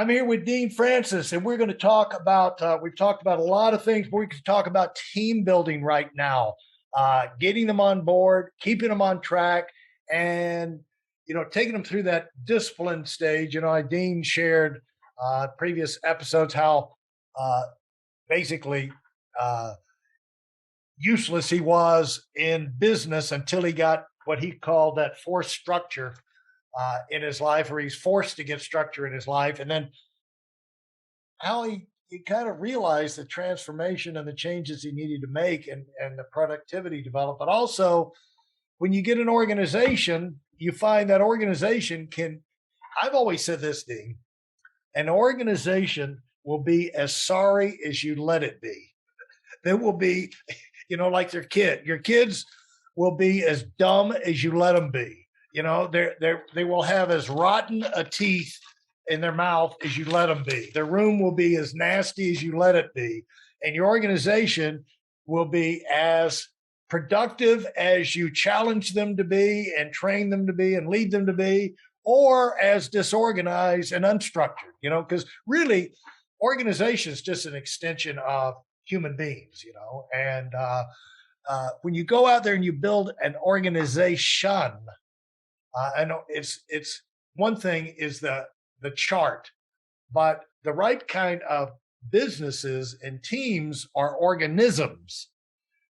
I'm here with Dean Francis, and we're going to talk about. Uh, we've talked about a lot of things, but we can talk about team building right now, uh, getting them on board, keeping them on track, and you know, taking them through that discipline stage. You know, I Dean shared uh, previous episodes how uh, basically uh, useless he was in business until he got what he called that force structure uh, in his life, or he's forced to get structure in his life, and then how he, he kind of realized the transformation and the changes he needed to make, and and the productivity developed. But also, when you get an organization, you find that organization can. I've always said this, Dean. An organization will be as sorry as you let it be. They will be, you know, like their kid. Your kids will be as dumb as you let them be you know, they they they will have as rotten a teeth in their mouth as you let them be. Their room will be as nasty as you let it be, and your organization will be as productive as you challenge them to be and train them to be and lead them to be or as disorganized and unstructured you know because really organization is just an extension of human beings you know and uh, uh, when you go out there and you build an organization uh, I know it's it's one thing is the the chart, but the right kind of businesses and teams are organisms.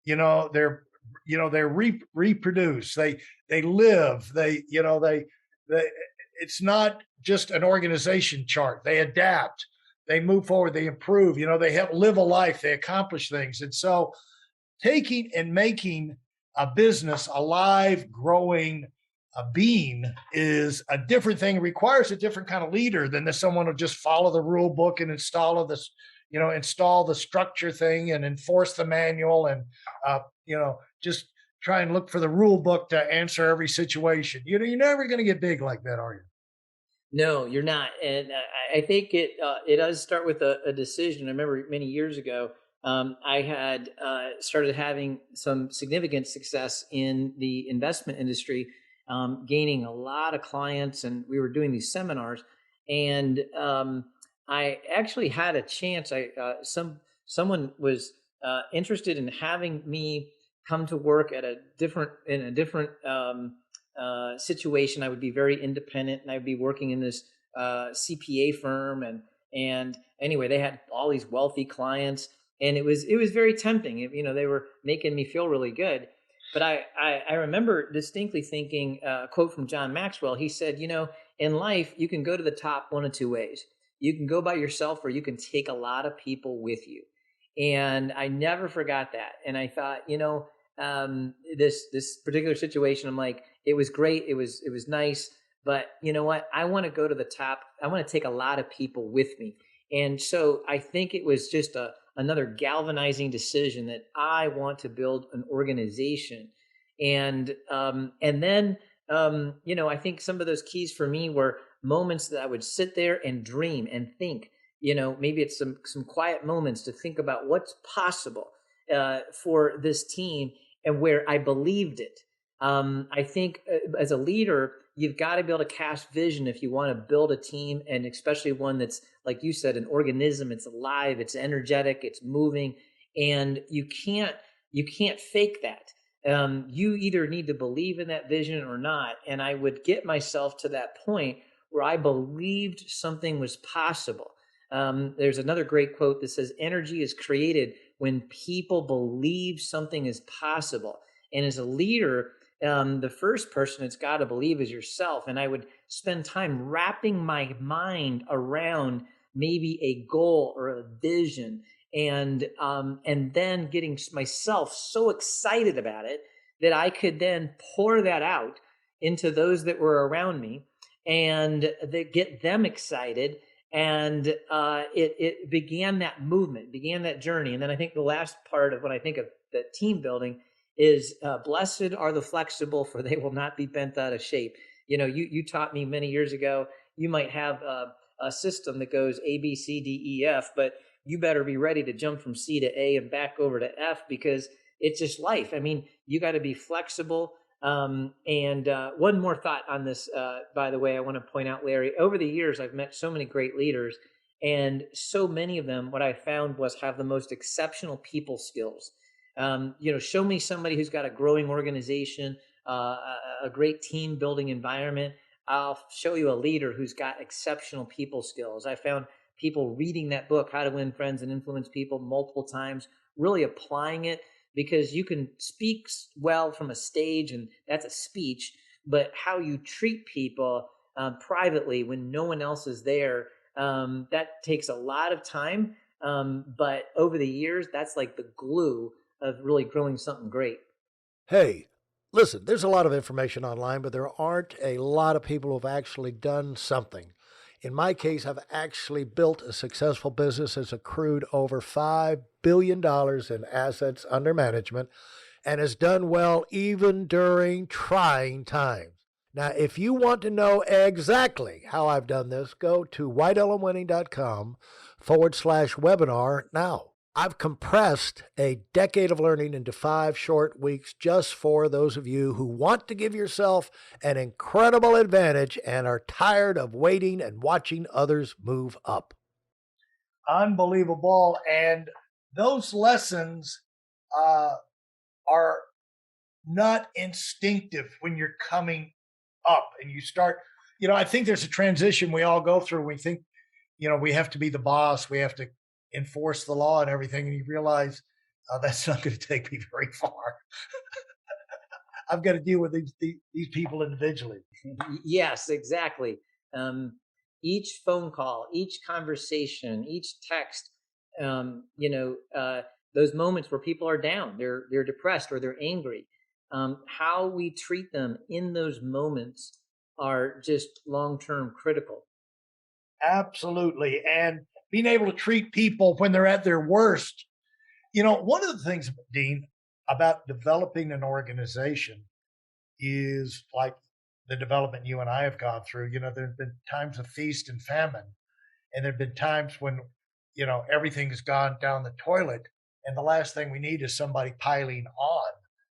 You know, they're you know they re- reproduce, they they live, they you know they they. It's not just an organization chart. They adapt, they move forward, they improve. You know, they have live a life, they accomplish things, and so taking and making a business alive, growing, a being is a different thing. Requires a different kind of leader than the someone who just follow the rule book and install this, you know, install the structure thing and enforce the manual and, uh, you know, just try and look for the rule book to answer every situation. You know, you're never going to get big like that, are you? No, you're not. And I think it uh, it does start with a, a, decision. I remember many years ago, um, I had uh, started having some significant success in the investment industry um, gaining a lot of clients, and we were doing these seminars. And um, I actually had a chance. I uh, some someone was uh, interested in having me come to work at a different in a different um, uh, situation. I would be very independent, and I'd be working in this uh, CPA firm. And and anyway, they had all these wealthy clients, and it was it was very tempting. It, you know, they were making me feel really good. But I, I, I remember distinctly thinking uh, a quote from John Maxwell. He said, You know, in life, you can go to the top one of two ways. You can go by yourself, or you can take a lot of people with you. And I never forgot that. And I thought, you know, um, this this particular situation, I'm like, it was great, it was it was nice, but you know what? I want to go to the top. I want to take a lot of people with me. And so I think it was just a another galvanizing decision that I want to build an organization. And um, and then um, you know, I think some of those keys for me were moments that I would sit there and dream and think. You know, maybe it's some some quiet moments to think about what's possible uh, for this team and where I believed it. Um, I think uh, as a leader, you've got to be able to cast vision if you want to build a team, and especially one that's like you said, an organism. It's alive, it's energetic, it's moving, and you can't you can't fake that. Um, you either need to believe in that vision or not. And I would get myself to that point where I believed something was possible. Um, there's another great quote that says, "Energy is created when people believe something is possible." And as a leader, um, the first person it's got to believe is yourself. And I would spend time wrapping my mind around maybe a goal or a vision, and um, and then getting myself so excited about it that I could then pour that out into those that were around me, and that get them excited. And uh, it it began that movement, began that journey. And then I think the last part of when I think of the team building is uh, blessed are the flexible, for they will not be bent out of shape. You know, you you taught me many years ago. You might have a, a system that goes A B C D E F, but you better be ready to jump from C to A and back over to F because it's just life. I mean, you got to be flexible. Um, and uh, one more thought on this, uh, by the way, I want to point out, Larry. Over the years, I've met so many great leaders, and so many of them, what I found was have the most exceptional people skills. Um, you know, show me somebody who's got a growing organization, uh, a great team building environment. I'll show you a leader who's got exceptional people skills. I found people reading that book, How to Win Friends and Influence People, multiple times, really applying it because you can speak well from a stage and that's a speech, but how you treat people um, privately when no one else is there, um, that takes a lot of time. Um, but over the years, that's like the glue of really growing something great. Hey, listen, there's a lot of information online, but there aren't a lot of people who've actually done something. In my case, I've actually built a successful business that's accrued over $5 billion in assets under management and has done well even during trying times. Now, if you want to know exactly how I've done this, go to WeidelOnWinning.com forward slash webinar now. I've compressed a decade of learning into five short weeks just for those of you who want to give yourself an incredible advantage and are tired of waiting and watching others move up. Unbelievable. And those lessons uh, are not instinctive when you're coming up and you start. You know, I think there's a transition we all go through. We think, you know, we have to be the boss, we have to enforce the law and everything, and you realize uh, that's not going to take me very far. I've got to deal with these these people individually. Yes, exactly. Um, each phone call, each conversation, each text, um, you know, uh, those moments where people are down, they're they're depressed or they're angry. Um, how we treat them in those moments are just long term critical. Absolutely, and being able to treat people when they're at their worst. You know, one of the things, Dean, about developing an organization is like the development you and I have gone through. You know, there have been times of feast and famine, and there have been times when, you know, everything's gone down the toilet, and the last thing we need is somebody piling on.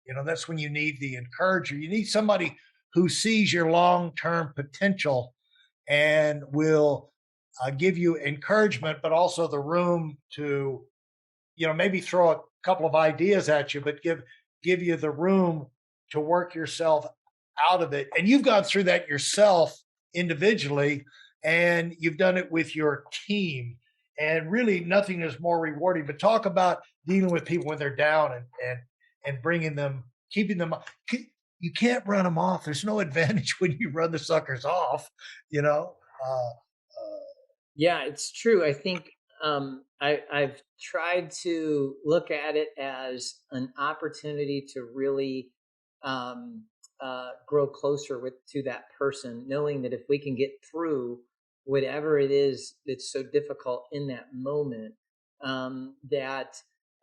You know, that's when you need the encourager. You need somebody who sees your long term potential and will uh, give you encouragement, but also the room to, you know, maybe throw a couple of ideas at you, but give give you the room to work yourself out of it. And you've gone through that yourself individually, and you've done it with your team. And really, nothing is more rewarding. But talk about dealing with people when they're down and and and bringing them, keeping them. You can't run them off. There's no advantage when you run the suckers off. You know. Uh, yeah, it's true. I think um, I, I've tried to look at it as an opportunity to really um, uh, grow closer with to that person, knowing that if we can get through whatever it is that's so difficult in that moment, um, that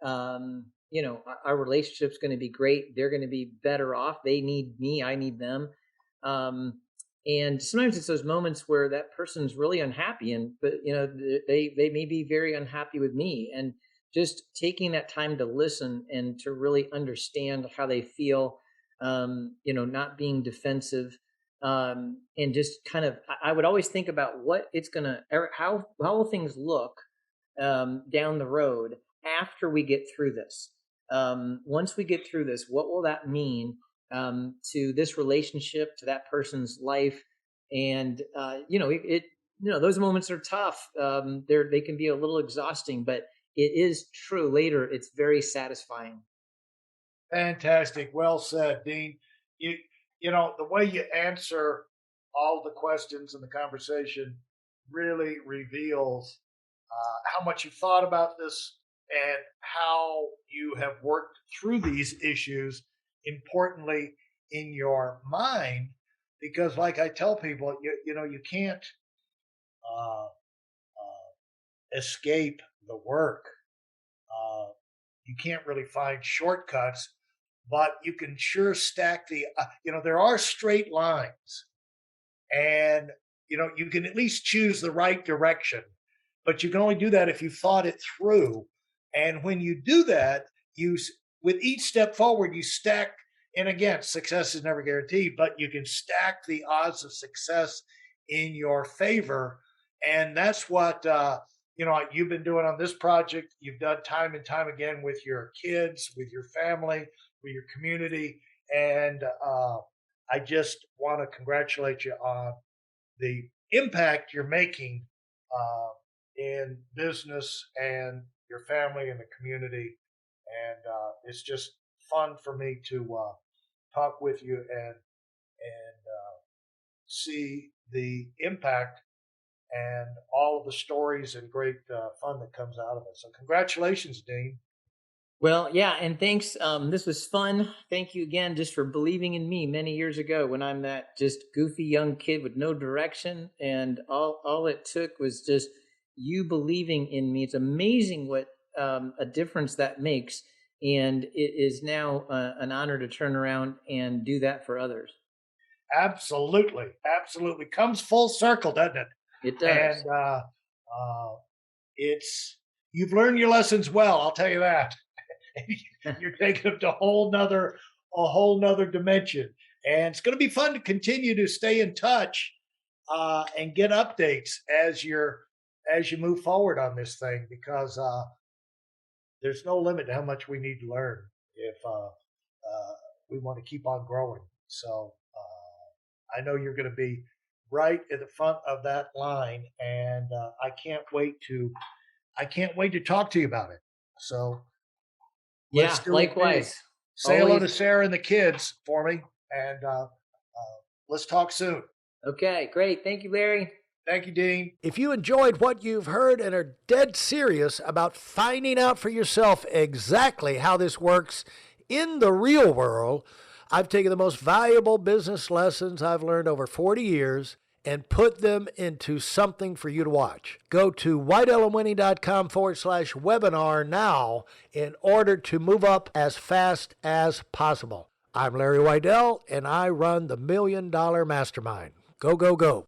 um, you know our, our relationship's going to be great. They're going to be better off. They need me. I need them. Um, and sometimes it's those moments where that person's really unhappy and but you know they they may be very unhappy with me. And just taking that time to listen and to really understand how they feel um, you know not being defensive um, and just kind of i would always think about what it's gonna er, how how will things look um, down the road after we get through this? Um, once we get through this what will that mean um, to this relationship, to that person's life, and uh, you know, it, it, you know those moments are tough. Um, they're they can be a little exhausting, but it is true. Later, it's very satisfying. Fantastic, well said, Dean. You you know the way you answer all the questions in the conversation really reveals uh, how much you've thought about this and how you have worked through these issues importantly in your mind because like i tell people you, you know you can't uh, uh, escape the work uh, you can't really find shortcuts, but you can sure stack the, uh, you know, there are straight lines. And, you know, you can at least choose the right direction, but you can only do that if you thought it through. And when you do that, you, with each step forward, you stack, and again, success is never guaranteed, but you can stack the odds of success in your favor. And that's what, uh, you know you've been doing on this project you've done time and time again with your kids with your family with your community and uh, i just want to congratulate you on the impact you're making uh, in business and your family and the community and uh, it's just fun for me to uh, talk with you and and uh, see the impact and all of the stories and great uh, fun that comes out of it. So, congratulations, Dean. Well, yeah, and thanks. Um, this was fun. Thank you again just for believing in me many years ago when I'm that just goofy young kid with no direction. And all, all it took was just you believing in me. It's amazing what um, a difference that makes. And it is now uh, an honor to turn around and do that for others. Absolutely. Absolutely. Comes full circle, doesn't it? It does. And uh, uh, it's you've learned your lessons well. I'll tell you that. You're taking them to a whole nother a whole nother dimension, and it's going to be fun to continue to stay in touch uh, and get updates as you're as you move forward on this thing because uh, there's no limit to how much we need to learn if uh, uh we want to keep on growing. So uh, I know you're going to be right at the front of that line, and uh, I can't wait to I can't wait to talk to you about it. So yeah, likewise. Say Always. hello to Sarah and the kids for me, and uh, uh, let's talk soon. Okay, great. Thank you, Larry. Thank you, Dean. If you enjoyed what you've heard and are dead serious about finding out for yourself exactly how this works in the real world, I've taken the most valuable business lessons I've learned over 40 years and put them into something for you to watch. Go to WeidelOnWinning.com forward slash webinar now in order to move up as fast as possible. I'm Larry Weidel, and I run the Million Dollar Mastermind. Go, go, go.